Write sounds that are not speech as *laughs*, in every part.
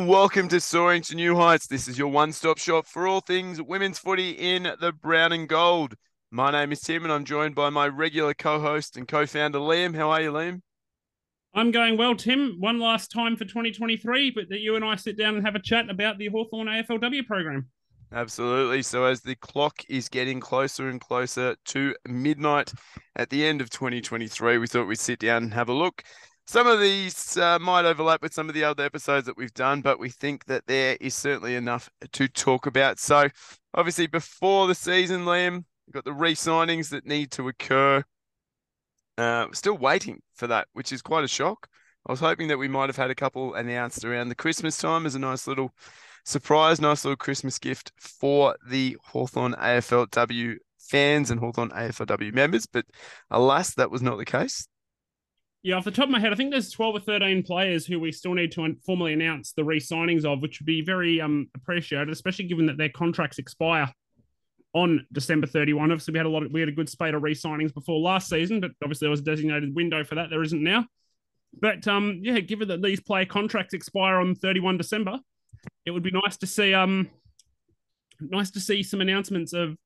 and welcome to Soaring to New Heights. This is your one stop shop for all things women's footy in the brown and gold. My name is Tim, and I'm joined by my regular co host and co founder, Liam. How are you, Liam? I'm going well, Tim. One last time for 2023, but that you and I sit down and have a chat about the Hawthorn AFLW program. Absolutely. So, as the clock is getting closer and closer to midnight at the end of 2023, we thought we'd sit down and have a look. Some of these uh, might overlap with some of the other episodes that we've done, but we think that there is certainly enough to talk about. So, obviously, before the season, Liam, we've got the re signings that need to occur. Uh, still waiting for that, which is quite a shock. I was hoping that we might have had a couple announced around the Christmas time as a nice little surprise, nice little Christmas gift for the Hawthorn AFLW fans and Hawthorn AFLW members. But alas, that was not the case. Yeah, off the top of my head, I think there's 12 or 13 players who we still need to formally announce the re-signings of, which would be very um appreciated, especially given that their contracts expire on December 31. Obviously, we had a lot of, we had a good spate of re-signings before last season, but obviously there was a designated window for that. There isn't now. But um, yeah, given that these player contracts expire on 31 December, it would be nice to see um nice to see some announcements of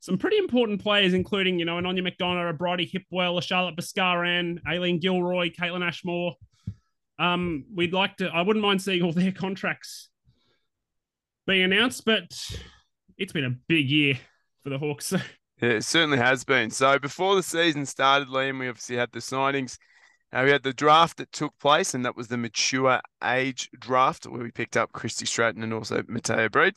some pretty important players, including, you know, an Aine McDonagh, a Bridie Hipwell, a Charlotte Baskaran, Aileen Gilroy, Kaitlyn Ashmore. Um, we'd like to, I wouldn't mind seeing all *laughs* their contracts being announced, but it's been a big year for the Hawks. *laughs* Yeah, it certainly has been. So before the season started, Liam, we obviously had the signings. Uh, we had the draft that took place, and that was the mature age draft where we picked up Kristy Stratton and also Mattea Breed.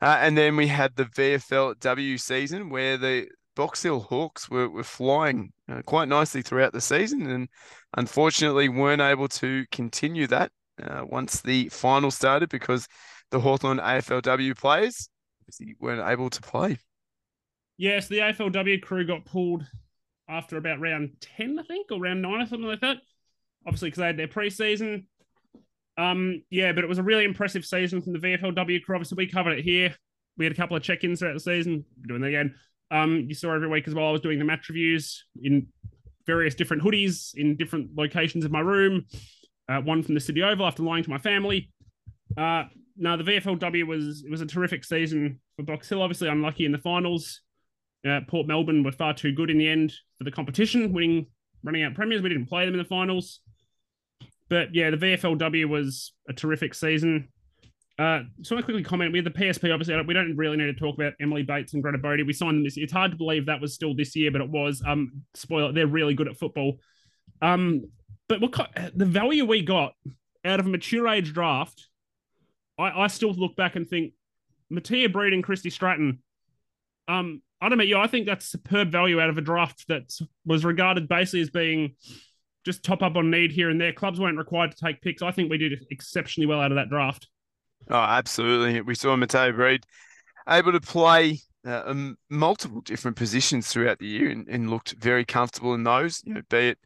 Uh, and then we had the VFLW season where the Box Hill Hawks were, were flying uh, quite nicely throughout the season and unfortunately weren't able to continue that uh, once the final started because the Hawthorn AFLW players weren't able to play. Yes, the AFLW crew got pulled after about round 10, I think, or round 9 or something like that. Obviously, because they had their preseason. Um, yeah, but it was a really impressive season from the VFLW crew. Obviously, we covered it here. We had a couple of check-ins throughout the season. We're doing that again. Um, you saw every week as well. I was doing the match reviews in various different hoodies in different locations of my room. Uh, one from the City Oval after lying to my family. Uh, no, the VFLW was it was a terrific season for Box Hill. Obviously, unlucky in the finals. Uh, Port Melbourne were far too good in the end for the competition, winning running out premiers. We didn't play them in the finals. But yeah, the VFLW was a terrific season. Uh, to quickly comment. We had the PSP, obviously. We don't really need to talk about Emily Bates and Greta Bodey. We signed them this year. It's hard to believe that was still this year, but it was. Um, spoiler, they're really good at football. Um, but what the value we got out of a mature age draft, I, I still look back and think Mattea Breed and Kristy Stratton. Um, I don't know, you. I think that's superb value out of a draft that was regarded basically as being just top up on need here and there. Clubs weren't required to take picks. I think we did exceptionally well out of that draft. Oh, absolutely. We saw Mattea Breed able to play uh, um, multiple different positions throughout the year and, and, looked very comfortable in those, you know, be it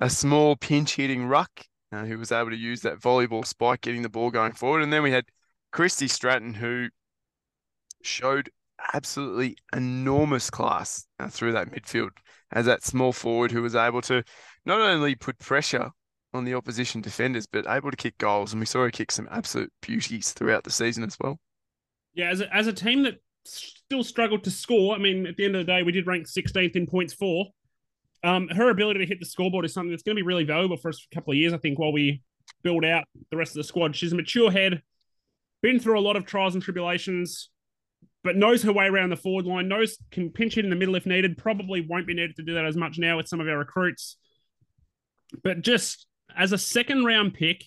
a small pinch hitting ruck uh, who was able to use that volleyball spike, getting the ball going forward. And then we had Kristy Stratton, who showed absolutely enormous class uh, through that midfield as that small forward who was able to not only put pressure on the opposition defenders, but able to kick goals. And we saw her kick some absolute beauties throughout the season as well. Yeah, as a, as a team that still struggled to score, I mean, at the end of the day, we did rank 16th in points for. Um, her ability to hit the scoreboard is something that's going to be really valuable for us for a couple of years, I think, while we build out the rest of the squad. She's a mature head, been through a lot of trials and tribulations, but knows her way around the forward line, knows can pinch it in the middle if needed. Probably won't be needed to do that as much now with some of our recruits. But just as a second round pick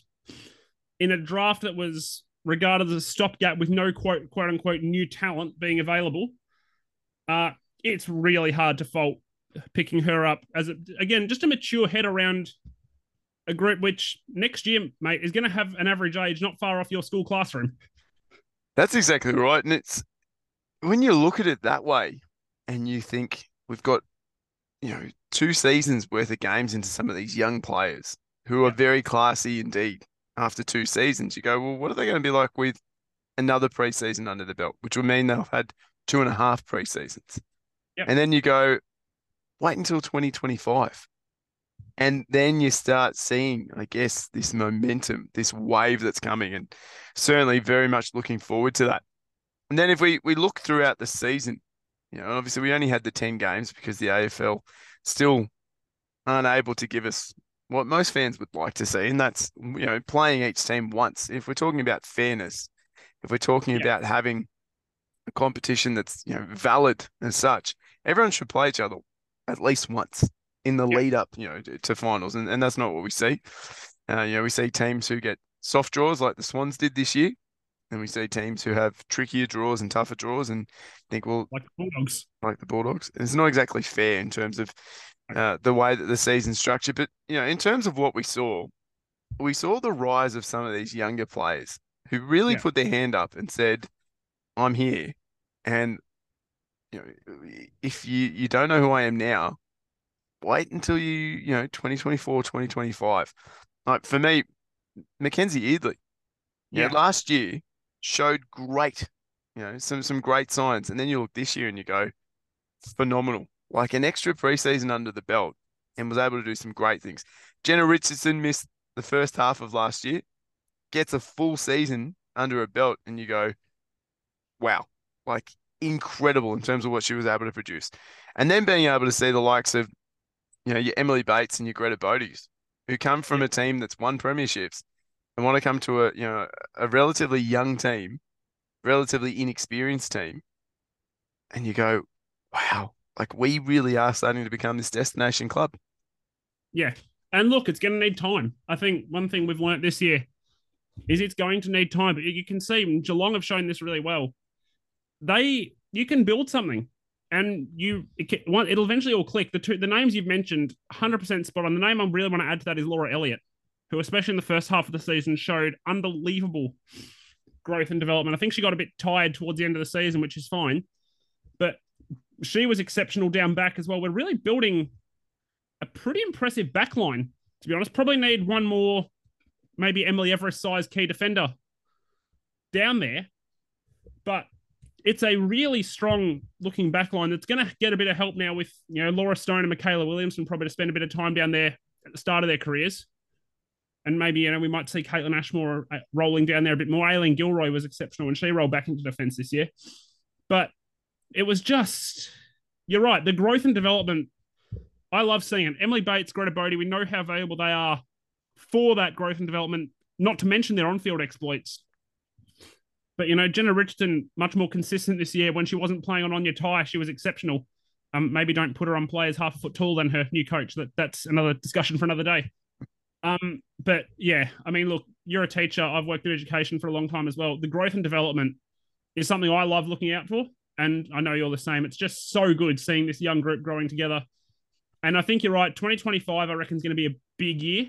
in a draft that was regarded as a stopgap with no quote quote unquote new talent being available, uh, it's really hard to fault picking her up as a, again just a mature head around a group which next year, mate, is going to have an average age not far off your school classroom. That's exactly right, and it's when you look at it that way, and you think we've got you know, two seasons worth of games into some of these young players who are very classy indeed after two seasons. You go, well, what are they going to be like with another preseason under the belt, which would mean they'll have had two and a half preseasons. Yep. And then you go, wait until 2025. And then you start seeing, I guess, this momentum, this wave that's coming, and certainly very much looking forward to that. And then if we we look throughout the season, you know, obviously we only had the 10 games because the AFL still aren't able to give us what most fans would like to see, and that's you know playing each team once. If we're talking about fairness, if we're talking yeah. about having a competition that's you know valid as such, everyone should play each other at least once in the lead up, you know, to finals, and, and that's not what we see. Uh, you know, we see teams who get soft draws like the Swans did this year, and we see teams who have trickier draws and tougher draws, and think, well, like the Bulldogs, like the Bulldogs, it's not exactly fair in terms of uh, the way that the season's structured. But you know, in terms of what we saw, we saw the rise of some of these younger players who really yeah. put their hand up and said, "I'm here," and you know, if you you don't know who I am now, wait until you you know 2024, 2025. Like for me, Mackenzie Eardley, yeah, know, last year showed great, you know, some some great signs, and then you look this year and you go, phenomenal like an extra preseason under the belt and was able to do some great things. Jenna Richardson missed the first half of last year, gets a full season under a belt, and you go, wow, like incredible in terms of what she was able to produce. And then being able to see the likes of, you know, your Emily Bates and your Greta Bodeys, who come from a team that's won premierships and want to come to a, you know, a relatively young team, relatively inexperienced team. And you go, wow, like we really are starting to become this destination club. Yeah. And look, it's going to need time. I think one thing we've learned this year is it's going to need time. But you can see Geelong have shown this really well. They, you can build something and you, it'll eventually all click. The two, the names you've mentioned, 100% spot on. The name I really want to add to that is Laura Elliott, who, especially in the first half of the season, showed unbelievable growth and development. I think she got a bit tired towards the end of the season, which is fine. But she was exceptional down back as well. We're really building a pretty impressive backline, to be honest. Probably need one more, maybe Emily Everest size key defender down there. But it's a really strong looking backline that's going to get a bit of help now with, you know, Laura Stone and Michaela Williamson probably to spend a bit of time down there at the start of their careers. And maybe, you know, we might see Kaitlyn Ashmore uh, rolling down there a bit more. Aileen Gilroy was exceptional when she rolled back into defense this year. But it was just you're right. The growth and development, I love seeing it. Emily Bates, Greta Bodey, we know how valuable they are for that growth and development, not to mention their on-field exploits. But you know, Jenna Richardson much more consistent this year. When she wasn't playing on Anya Tai, she was exceptional. Um, maybe don't put her on players half a foot taller than her new coach. That that's another discussion for another day. Um, but yeah, I mean, look, you're a teacher. I've worked in education for a long time as well. The growth and development is something I love looking out for. And I know you're the same. It's just so good seeing this young group growing together. And I think you're right. 2025, I reckon, is going to be a big year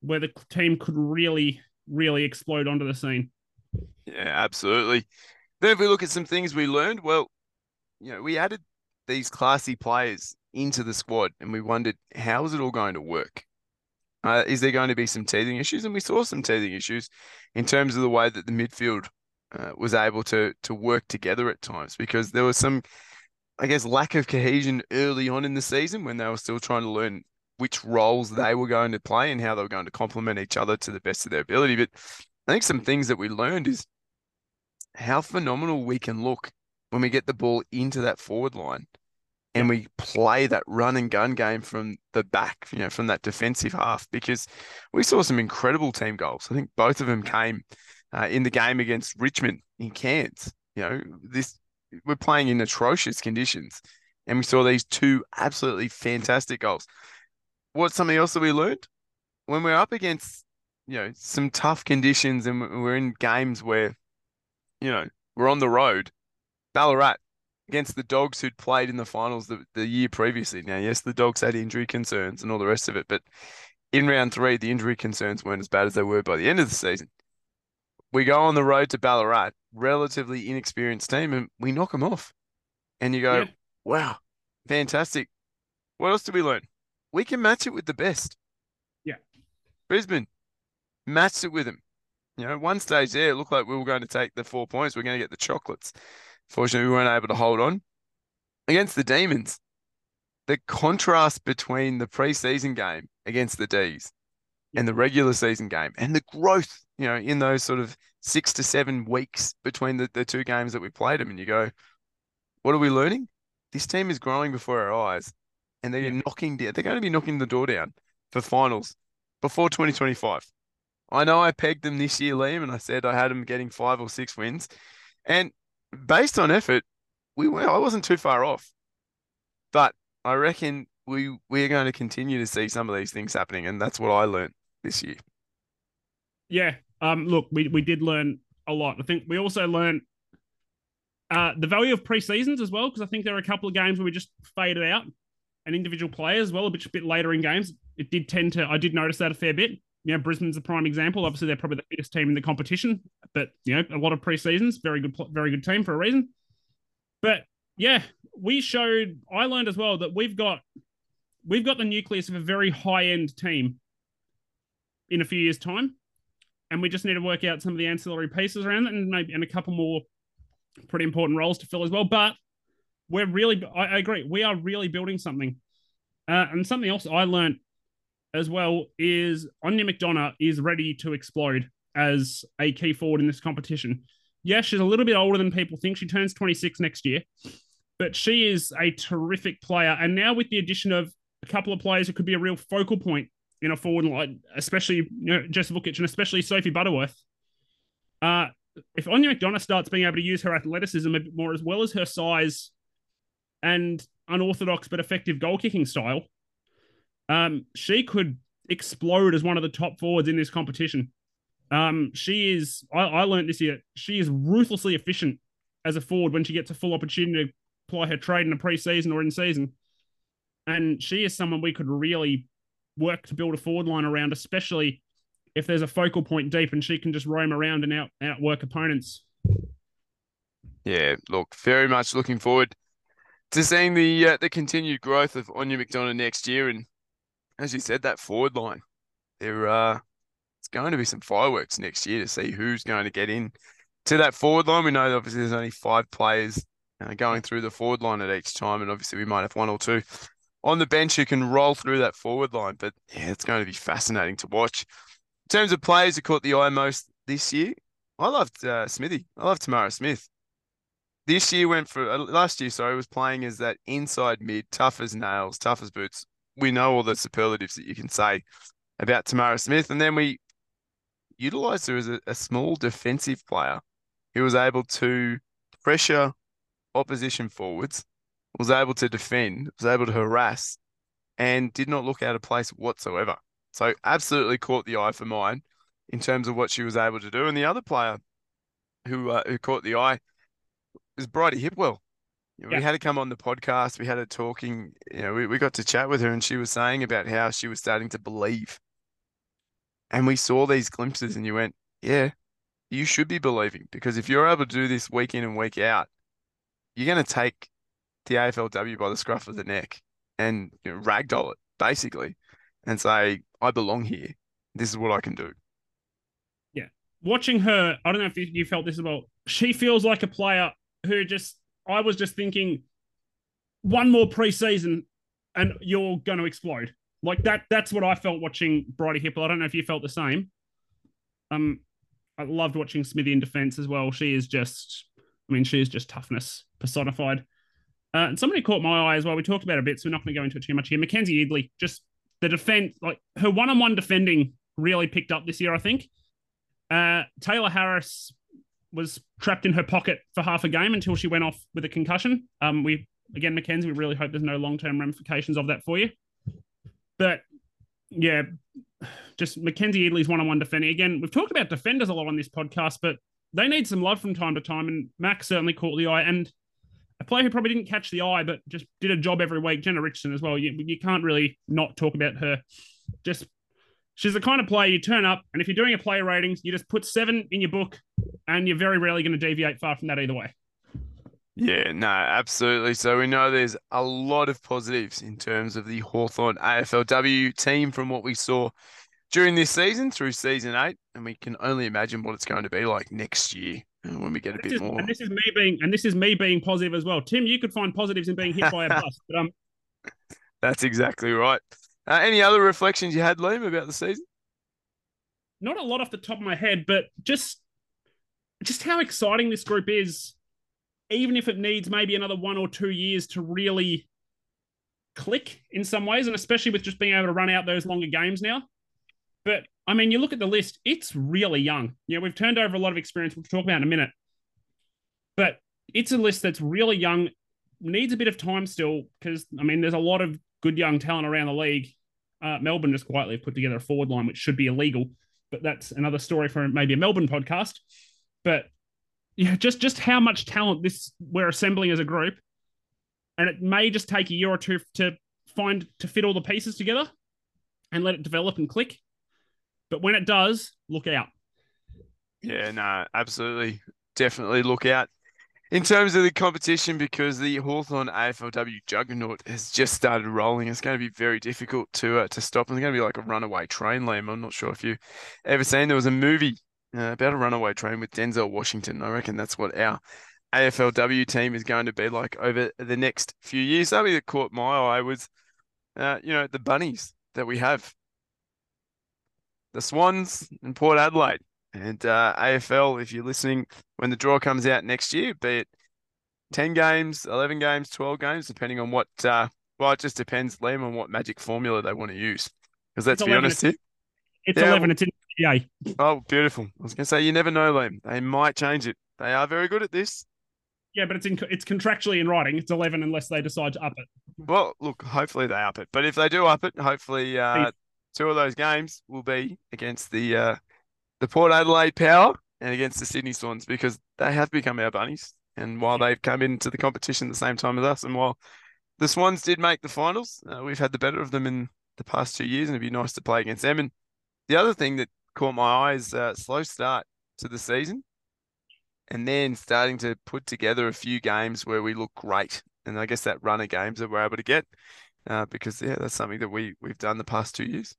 where the team could really, really explode onto the scene. Yeah, absolutely. Then if we look at some things we learned, well, you know, we added these classy players into the squad and we wondered how is it all going to work? Uh, is there going to be some teething issues? And we saw some teething issues in terms of the way that the midfield uh, was able to to work together at times because there was some, I guess, lack of cohesion early on in the season when they were still trying to learn which roles they were going to play and how they were going to complement each other to the best of their ability. But I think some things that we learned is how phenomenal we can look when we get the ball into that forward line and we play that run and gun game from the back, you know, from that defensive half, because we saw some incredible team goals. I think both of them came uh, in the game against Richmond in Cairns. You know, this we're playing in atrocious conditions, and we saw these two absolutely fantastic goals. What's something else that we learned when we're up against you know some tough conditions and we're in games where you know we're on the road, Ballarat against the Dogs who'd played in the finals the, the year previously. Now, yes, the Dogs had injury concerns and all the rest of it, but in round three, the injury concerns weren't as bad as they were by the end of the season we go on the road to Ballarat, relatively inexperienced team, and we knock them off. And you go, yeah. wow, fantastic. What else did we learn? We can match it with the best. Yeah. Brisbane matched it with them. You know, one stage there, it looked like we were going to take the four points. We are going to get the chocolates. Fortunately, we weren't able to hold on. Against the Demons, the contrast between the preseason game against the D's and the regular season game and the growth, you know, in those sort of six to seven weeks between the, the two games that we played them. And you go, what are we learning? This team is growing before our eyes and they're Yeah. knocking down, they're going to be knocking the door down for finals before 2025. I know I pegged them this year, Liam, and I said I had them getting five or six wins. And based on effort, we were, I wasn't too far off. But I reckon we we're going to continue to see some of these things happening, and that's what I learned this year. Yeah. Um. Look, we we did learn a lot. I think we also learned uh the value of pre-seasons as well, because I think there are a couple of games where we just faded out, and individual players as well a bit bit later in games. It did tend to. I did notice that a fair bit. You know, Brisbane's a prime example. Obviously, they're probably the biggest team in the competition, but you know, a lot of pre-seasons. Very good, very good team for a reason. But yeah, we showed. I learned as well that we've got we've got the nucleus of a very high-end team in a few years' time and we just need to work out some of the ancillary pieces around it and maybe and a couple more pretty important roles to fill as well. But we're really, I, I agree, we are really building something. Uh, and something else I learned as well is Aine McDonagh is ready to explode as a key forward in this competition. Yes, she's a little bit older than people think. She turns 26 next year, but she is a terrific player. And now with the addition of a couple of players who could be a real focal point in a forward line, especially you know, Jess Vukic and especially Sophie Butterworth. Uh, if Aine McDonagh starts being able to use her athleticism a bit more as well as her size and unorthodox but effective goal kicking style, um, she could explode as one of the top forwards in this competition. Um, she is, I, I learned this year, she is ruthlessly efficient as a forward when she gets a full opportunity to apply her trade in a preseason or in season. And she is someone we could really work to build a forward line around, especially if there's a focal point deep and she can just roam around and out outwork opponents. Yeah, look, very much looking forward to seeing the uh, the continued growth of Aine McDonagh next year, and as you said, that forward line, there uh, it's going to be some fireworks next year to see who's going to get in to that forward line. We know obviously there's only five players uh, going through the forward line at each time, and obviously we might have one or two on the bench who can roll through that forward line. But yeah, it's going to be fascinating to watch. In terms of players who caught the eye most this year, I loved uh, Smithy. I loved Tamara Smith. This year went for uh, last year. Sorry, was playing as that inside mid, tough as nails, tough as boots. We know all the superlatives that you can say about Tamara Smith, and then we utilized her as a, a small defensive player who was able to pressure opposition forwards, was able to defend, was able to harass, and did not look out of place whatsoever. So absolutely caught the eye for mine in terms of what she was able to do. And the other player who uh, who caught the eye is Bridie Hipwell. You know, Yeah. We had to come on the podcast. We had her talking. You know, we, we got to chat with her, and she was saying about how she was starting to believe. And we saw these glimpses, and you went, "Yeah, you should be believing because if you're able to do this week in and week out, you're going to take the AFLW by the scruff of the neck and you know, ragdoll it basically, and say, "I belong here. This is what I can do." Yeah, watching her, I don't know if you, you felt this about. She feels like a player who just, I was just thinking, one more preseason and you're going to explode. Like that, that's what I felt watching Bridie Hipwell. I don't know if you felt the same. Um, I loved watching Smithy in defense as well. She is just, I mean, she is just toughness personified. Uh, and somebody caught my eye as well. We talked about a bit, so we're not going to go into it too much here. Mackenzie Eardley, just the defense, like her one-on-one defending really picked up this year, I think. Uh, Tayla Harris was trapped in her pocket for half a game until she went off with a concussion. Um, we again, Mackenzie, we really hope there's no long-term ramifications of that for you. But yeah, just Mackenzie Eardley's one-on-one defending. Again, we've talked about defenders a lot on this podcast, but they need some love from time to time, and Max certainly caught the eye. And a player who probably didn't catch the eye, but just did a job every week, Jenna Richardson as well. You, you can't really not talk about her. Just she's the kind of player you turn up, and if you're doing a player ratings, you just put seven in your book, and you're very rarely going to deviate far from that either way. Yeah, no, absolutely. So we know there's a lot of positives in terms of the Hawthorn AFLW team from what we saw during this season through season eight, and we can only imagine what it's going to be like next year uh, when we get a This bit is, more. and this is me being, and this is me being positive as well. Tim, you could find positives in being hit by a *laughs* bus, but um, That's exactly right. Uh, any other reflections you had, Liam, about the season? Not a lot off the top of my head, but just just how exciting this group is, even if it needs maybe another one or two years to really click in some ways, and especially with just being able to run out those longer games now. But I mean, you look at the list, it's really young. You know, we've turned over a lot of experience, we'll talk about in a minute. But it's a list that's really young, needs a bit of time still, because I mean, there's a lot of good young talent around the league. Uh, Melbourne just quietly put together a forward line, which should be illegal, but that's another story for maybe a Melbourne podcast. But yeah, just just how much talent this we're assembling as a group, and it may just take a year or two to find to fit all the pieces together and let it develop and click. But when it does, look out. Yeah, no, absolutely. Definitely look out. In terms of the competition, because the Hawthorn AFLW juggernaut has just started rolling, it's going to be very difficult to uh, to stop. It's going to be like a runaway train, Liam. I'm not sure if you ever seen. There was a movie uh, about a runaway train with Denzel Washington. I reckon that's what our AFLW team is going to be like over the next few years. Something that caught my eye was, uh, you know, the bunnies that we have, the Swans and Port Adelaide. And uh, AFL, if you're listening, when the draw comes out next year, be it 10 games, 11 games, 12 games, depending on what, uh, well, it just depends, Liam, on what magic formula they want to use. Because let's be honest here. It's yeah, 11, it's in PA. Oh, beautiful. I was going to say, you never know, Liam. They might change it. They are very good at this. Yeah, but it's in, it's contractually in writing. It's 11 unless they decide to up it. Well, look, hopefully they up it. But if they do up it, hopefully uh, two of those games will be against the uh, the Port Adelaide Power and against the Sydney Swans because they have become our bunnies. And while they've come into the competition at the same time as us, and while the Swans did make the finals, uh, we've had the better of them in the past two years, and it'd be nice to play against them. And the other thing that caught my eye is uh, slow start to the season, and then starting to put together a few games where we look great. And I guess that run of games that we're able to get, uh, because yeah, that's something that we we've done the past two years.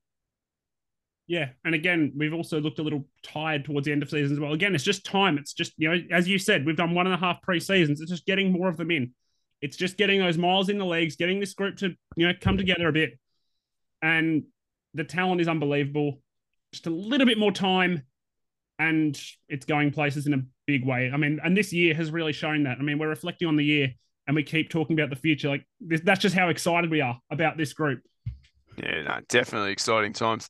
Yeah, and again, we've also looked a little tired towards the end of season as well. Again, it's just time. It's just you know, as you said, we've done one and a half pre seasons. It's just getting more of them in. It's just getting those miles in the legs, getting this group to you know come together a bit, and the talent is unbelievable. Just a little bit more time, and it's going places in a big way. I mean, and this year has really shown that. I mean, we're reflecting on the year, and we keep talking about the future. Like this, that's just how excited we are about this group. Yeah, no, definitely exciting times.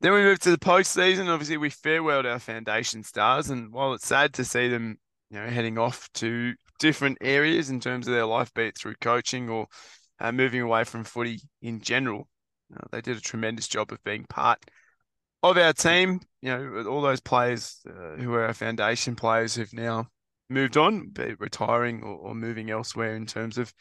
Then we move to the postseason. Obviously, we farewelled our foundation stars, and while it's sad to see them, you know, heading off to different areas in terms of their life, be it through coaching or uh, moving away from footy in general, uh, they did a tremendous job of being part of our team. You know, all those players uh, who are our foundation players who've now moved on, be retiring or, or moving elsewhere in terms of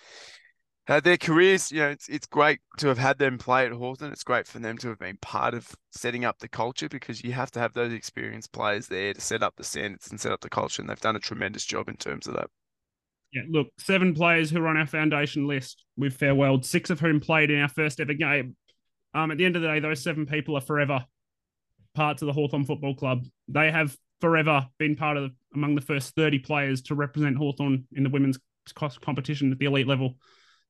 uh, their careers, you know, it's it's great to have had them play at Hawthorn. It's great for them to have been part of setting up the culture because you have to have those experienced players there to set up the standards and set up the culture, and they've done a tremendous job in terms of that. Yeah, look, seven players who are on our foundation list. We've farewelled six of whom played in our first ever game. Um, at the end of the day, those seven people are forever parts of the Hawthorn Football Club. They have forever been part of among the first 30 players to represent Hawthorn in the women's competition at the elite level.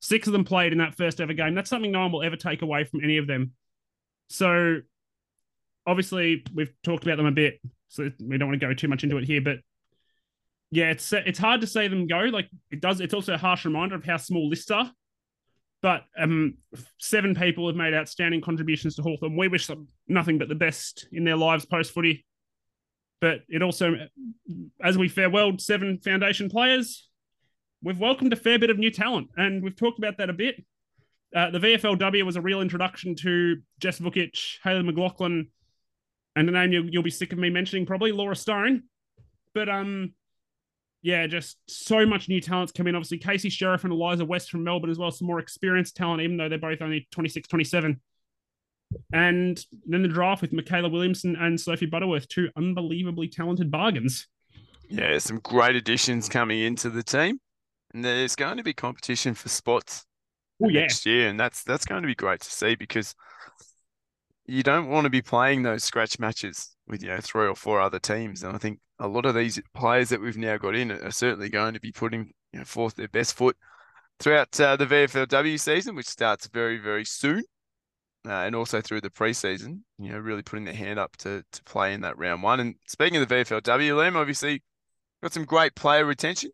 Six of them played in that first ever game. That's something no one will ever take away from any of them. So, obviously, we've talked about them a bit, so we don't want to go too much into it here. But yeah, it's it's hard to say them go. Like it does. It's also a harsh reminder of how small lists are. But um, seven people have made outstanding contributions to Hawthorn. We wish them nothing but the best in their lives post footy. But it also, as we farewell seven foundation players, we've welcomed a fair bit of new talent, and we've talked about that a bit. Uh, the VFLW was a real introduction to Jess Vukic, Haley McLaughlin, and a name you'll, you'll be sick of me mentioning probably, Laura Stone. But um, yeah, just so much new talents come in. Obviously, Casey Sherriff and Eliza West from Melbourne as well, some more experienced talent, even though they're both only 26, 27. And then the draft with Michaela Williamson and Sophie Butterworth, two unbelievably talented bargains. Yeah, some great additions coming into the team. And there's going to be competition for spots Ooh, next year, and that's that's going to be great to see because you don't want to be playing those scratch matches with you know three or four other teams. And I think a lot of these players that we've now got in are certainly going to be putting you know, forth their best foot throughout uh, the VFLW season, which starts very very soon. uh, and also through the preseason, you know, really putting their hand up to to play in that round one. And speaking of the VFLW, Liam obviously got some great player retention.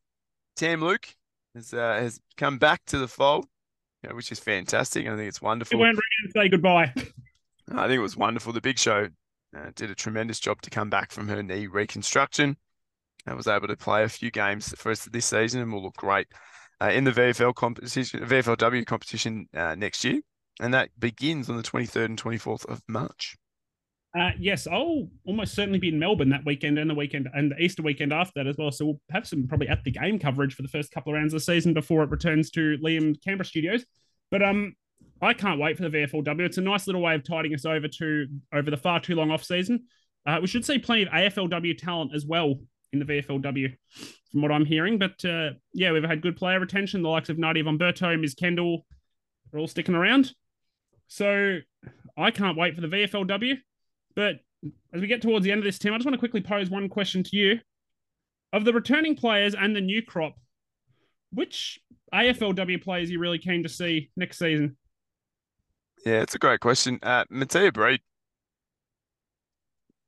Tam Luke has uh, has come back to the fold, you know, which is fantastic. I think it's wonderful. Weren't ready to say goodbye. *laughs* I think it was wonderful. The Big Show uh, did a tremendous job to come back from her knee reconstruction. I was able to play a few games for us this season and will look great uh, in the VFL competition, VFLW competition uh, next year, and that begins on the 23rd and 24th of March. Uh, yes, I'll almost certainly be in Melbourne that weekend and the weekend and the Easter weekend after that as well. So we'll have some probably at the game coverage for the first couple of rounds of the season before it returns to Liam Canberra Studios. But um, I can't wait for the VFLW. It's a nice little way of tiding us over to over the far too long off season. Uh, we should see plenty of AFLW talent as well in the VFLW, from what I'm hearing. But uh, yeah, we've had good player retention. The likes of Nadia Umberto, Berto, Ms. Kendall are all sticking around. So I can't wait for the VFLW. But as we get towards the end of this, Tim, I just want to quickly pose one question to you. Of the returning players and the new crop, which AFLW players you really keen to see next season? Yeah, it's a great question. Uh, Mattea Breed,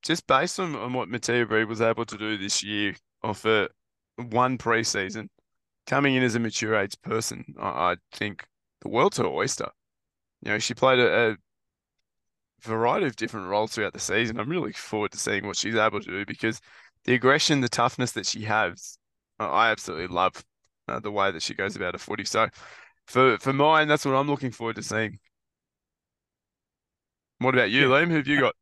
just based on, on what Mattea Breed was able to do this year off a one preseason, coming in as a mature age person, I, I think the world's her oyster. You know, she played a, a variety of different roles throughout the season. I'm really forward to seeing what she's able to do because the aggression, the toughness that she has, I absolutely love uh, the way that she goes about her footy. So for for mine, that's what I'm looking forward to seeing. What about you, Liam? Who have you got?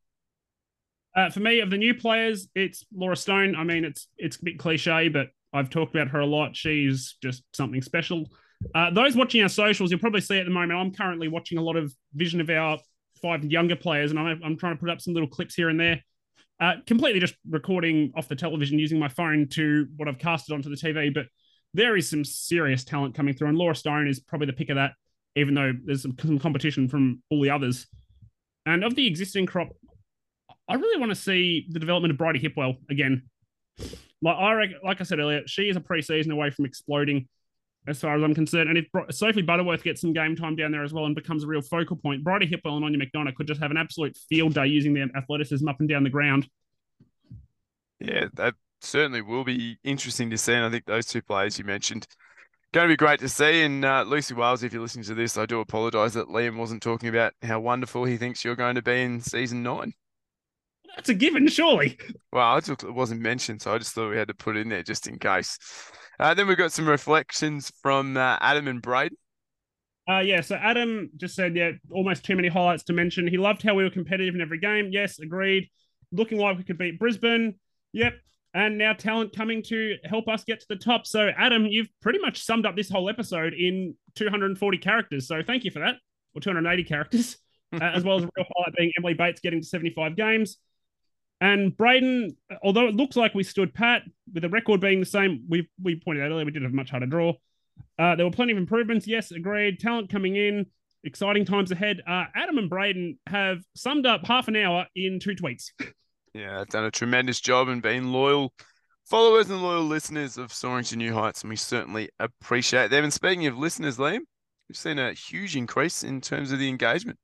Uh, for me, of the new players, it's Laura Stone. I mean, it's it's a bit cliche, but I've talked about her a lot. She's just something special. Uh, those watching our socials, you'll probably see at the moment. I'm currently watching a lot of vision of our five younger players, and I'm, I'm trying to put up some little clips here and there. Uh, completely just recording off the television using my phone to what I've casted onto the TV. But there is some serious talent coming through, and Laura Stone is probably the pick of that, even though there's some, some competition from all the others. And of the existing crop, I really want to see the development of Bridie Hipwell again. Like I like I said earlier, she is a preseason away from exploding, as far as I'm concerned. And if Sophie Butterworth gets some game time down there as well and becomes a real focal point, Bridie Hipwell and Aine McDonagh could just have an absolute field day using their athleticism up and down the ground. Yeah, that certainly will be interesting to see. And I think those two players you mentioned going to be great to see. And uh, Lucy Wales, if you're listening to this, I do apologise that Liam wasn't talking about how wonderful he thinks you're going to be in season nine. That's a given, surely. Well, I just, it wasn't mentioned, so I just thought we had to put it in there just in case. Uh, then we've got some reflections from uh, Adam and Braden. Uh, yeah, so Adam just said, yeah, almost too many highlights to mention. He loved how we were competitive in every game. Yes, agreed. Looking like we could beat Brisbane. Yep. And now talent coming to help us get to the top. So, Adam, you've pretty much summed up this whole episode in 240 characters. So, thank you for that, or 280 characters, *laughs* uh, as well as a real highlight being Emily Bates getting to 75 games. And Braden, although it looks like we stood pat with the record being the same, we we pointed out earlier we did have a much harder draw. Uh, there were plenty of improvements. Yes, agreed. Talent coming in, exciting times ahead. Uh, Adam and Braden have summed up half an hour in two tweets. Yeah, done a tremendous job and been loyal followers and loyal listeners of Soaring to New Heights, and we certainly appreciate them. And speaking of listeners, Liam, we've seen a huge increase in terms of the engagement.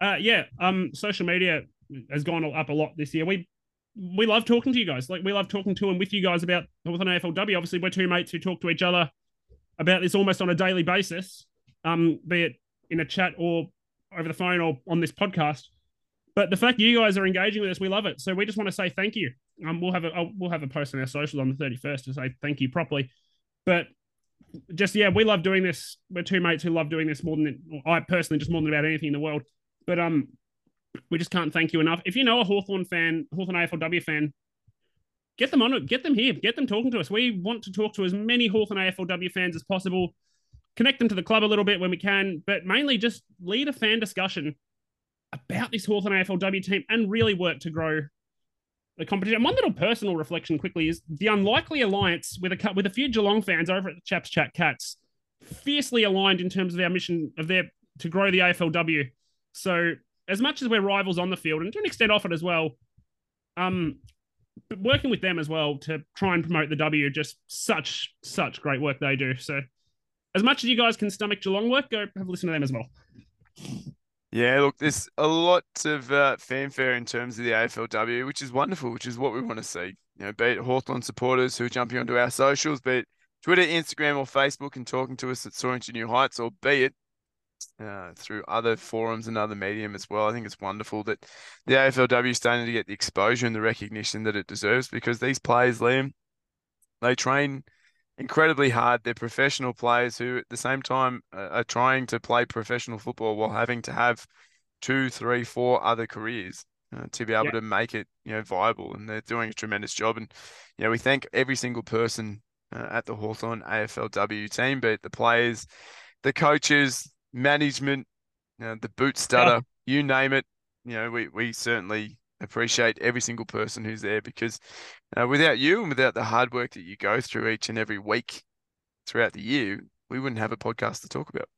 Uh, yeah, um, social media has gone up a lot this year. We we love talking to you guys. Like we love talking to and with you guys about Northern AFLW. Obviously, we're two mates who talk to each other about this almost on a daily basis, um, be it in a chat or over the phone or on this podcast. But the fact you guys are engaging with us, we love it. So we just want to say thank you. Um, we'll have a we'll have a post on our socials on the thirty first to say thank you properly. But just yeah, we love doing this. We're two mates who love doing this more than I personally just more than about anything in the world. But um, we just can't thank you enough. If you know a Hawthorn fan, Hawthorn AFLW fan, get them on it. Get them here. Get them talking to us. We want to talk to as many Hawthorn AFLW fans as possible. Connect them to the club a little bit when we can, but mainly just lead a fan discussion about this Hawthorn AFLW team and really work to grow the competition. And one little personal reflection quickly is the unlikely alliance with a with a few Geelong fans over at the Chaps Chat Cats, fiercely aligned in terms of our mission of their to grow the AFLW. So as much as we're rivals on the field and to an extent off it as well, um, working with them as well to try and promote the W, just such such great work they do. So, as much as you guys can stomach Geelong work, go have a listen to them as well. Yeah, look, there's a lot of uh, fanfare in terms of the AFLW, which is wonderful, which is what we want to see. You know, be it Hawthorn supporters who are jumping onto our socials, be it Twitter, Instagram, or Facebook and talking to us at Soaring to New Heights, or be it uh, through other forums and other medium as well. I think it's wonderful that the AFLW is starting to get the exposure and the recognition that it deserves because these players, Liam, they train incredibly hard. They're professional players who, at the same time, uh, are trying to play professional football while having to have two, three, four other careers. Uh, to be able yeah. to make it, you know, viable, and they're doing a tremendous job. And you know, we thank every single person uh, at the Hawthorn AFLW team, but the players, the coaches, management, the boot stutter, yeah. you name it. You know, we we certainly appreciate every single person who's there because uh, without you and without the hard work that you go through each and every week throughout the year, we wouldn't have a podcast to talk about.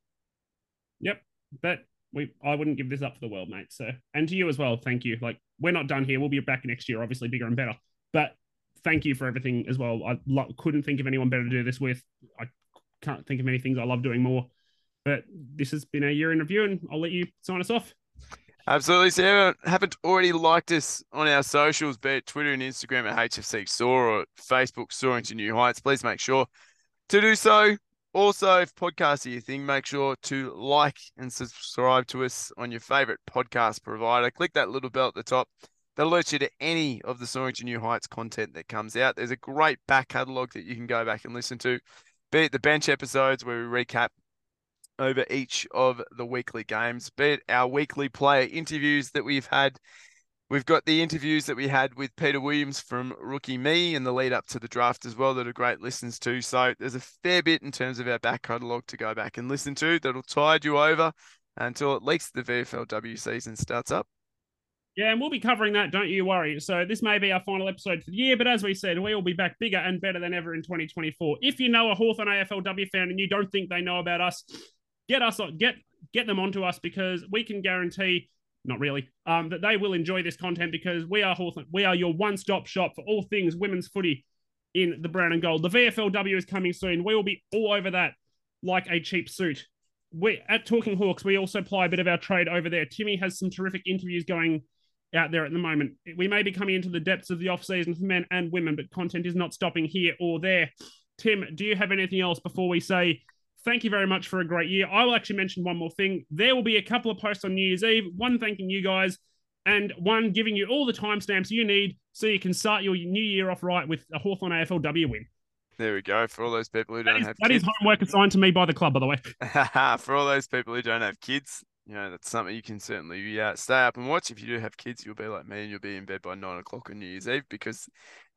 Yep, but we I wouldn't give this up for the world, mate. So, and to you as well, thank you. Like we're not done here. We'll be back next year, obviously bigger and better. But thank you for everything as well. I lo- couldn't think of anyone better to do this with. I can't think of many things I love doing more. But this has been a year in review, and I'll let you sign us off. Absolutely. So, if you haven't already liked us on our socials, be it Twitter and Instagram at HFC Soar or Facebook Soaring to New Heights, please make sure to do so. Also, if podcasts are your thing, make sure to like and subscribe to us on your favorite podcast provider. Click that little bell at the top that alerts you to any of the Soaring to New Heights content that comes out. There's a great back catalogue that you can go back and listen to, be it the bench episodes where we recap over each of the weekly games, be it our weekly player interviews that we've had. We've got the interviews that we had with Peter Williams from Rookie Me and the lead up to the draft as well that are great listens to. So there's a fair bit in terms of our back catalogue to go back and listen to that'll tide you over until at least the VFLW season starts up. Yeah, and we'll be covering that, don't you worry. So this may be our final episode for the year, but as we said, we will be back bigger and better than ever in 2024. If you know a Hawthorn AFLW fan and you don't think they know about us, get us on, get get them onto us because we can guarantee not really um, that they will enjoy this content because we are Hawthorn, we are your one-stop shop for all things women's footy in the brown and gold. The VFLW is coming soon. We will be all over that like a cheap suit. We at Talking Hawks, we also apply a bit of our trade over there. Timmy has some terrific interviews going out there at the moment. We may be coming into the depths of the off season for men and women, but content is not stopping here or there. Tim, do you have anything else before we say thank you very much for a great year. I will actually mention one more thing. There will be a couple of posts on New Year's Eve, one thanking you guys, and one giving you all the timestamps you need so you can start your new year off right with a Hawthorn AFLW win. There we go. For all those people who don't is, have that kids. is homework assigned to me by the club, by the way. *laughs* for all those people who don't have kids, you know, that's something you can certainly uh, stay up and watch. If you do have kids, you'll be like me and you'll be in bed by nine o'clock on New Year's Eve because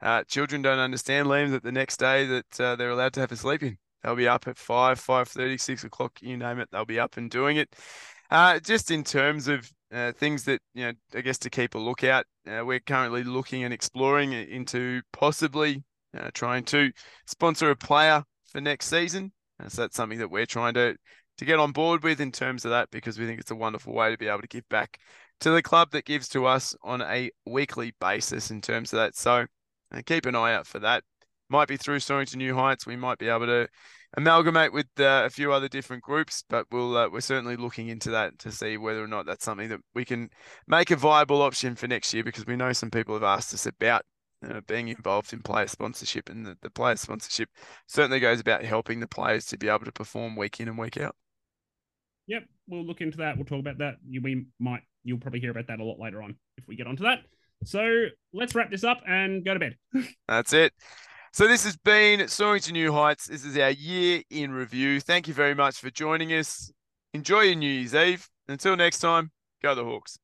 uh, children don't understand, Liam, that the next day that uh, they're allowed to have a sleep in. They'll be up at 5, 5.30, 6 o'clock, you name it. They'll be up and doing it. Uh, just in terms of uh, things that, you know, I guess to keep a lookout, uh, we're currently looking and exploring into possibly uh, trying to sponsor a player for next season. So that's something that we're trying to, to get on board with in terms of that because we think it's a wonderful way to be able to give back to the club that gives to us on a weekly basis in terms of that. So uh, keep an eye out for that might be through Soaring to New Heights. We might be able to amalgamate with uh, a few other different groups, but we'll uh, we're certainly looking into that to see whether or not that's something that we can make a viable option for next year because we know some people have asked us about uh, being involved in player sponsorship, and the, the player sponsorship certainly goes about helping the players to be able to perform week in and week out. Yep, we'll look into that. We'll talk about that. We might you'll probably hear about that a lot later on if we get onto that. So let's wrap this up and go to bed. *laughs* That's it. So this has been Soaring to New Heights. This is our year in review. Thank you very much for joining us. Enjoy your New Year's Eve. Until next time, go the Hawks.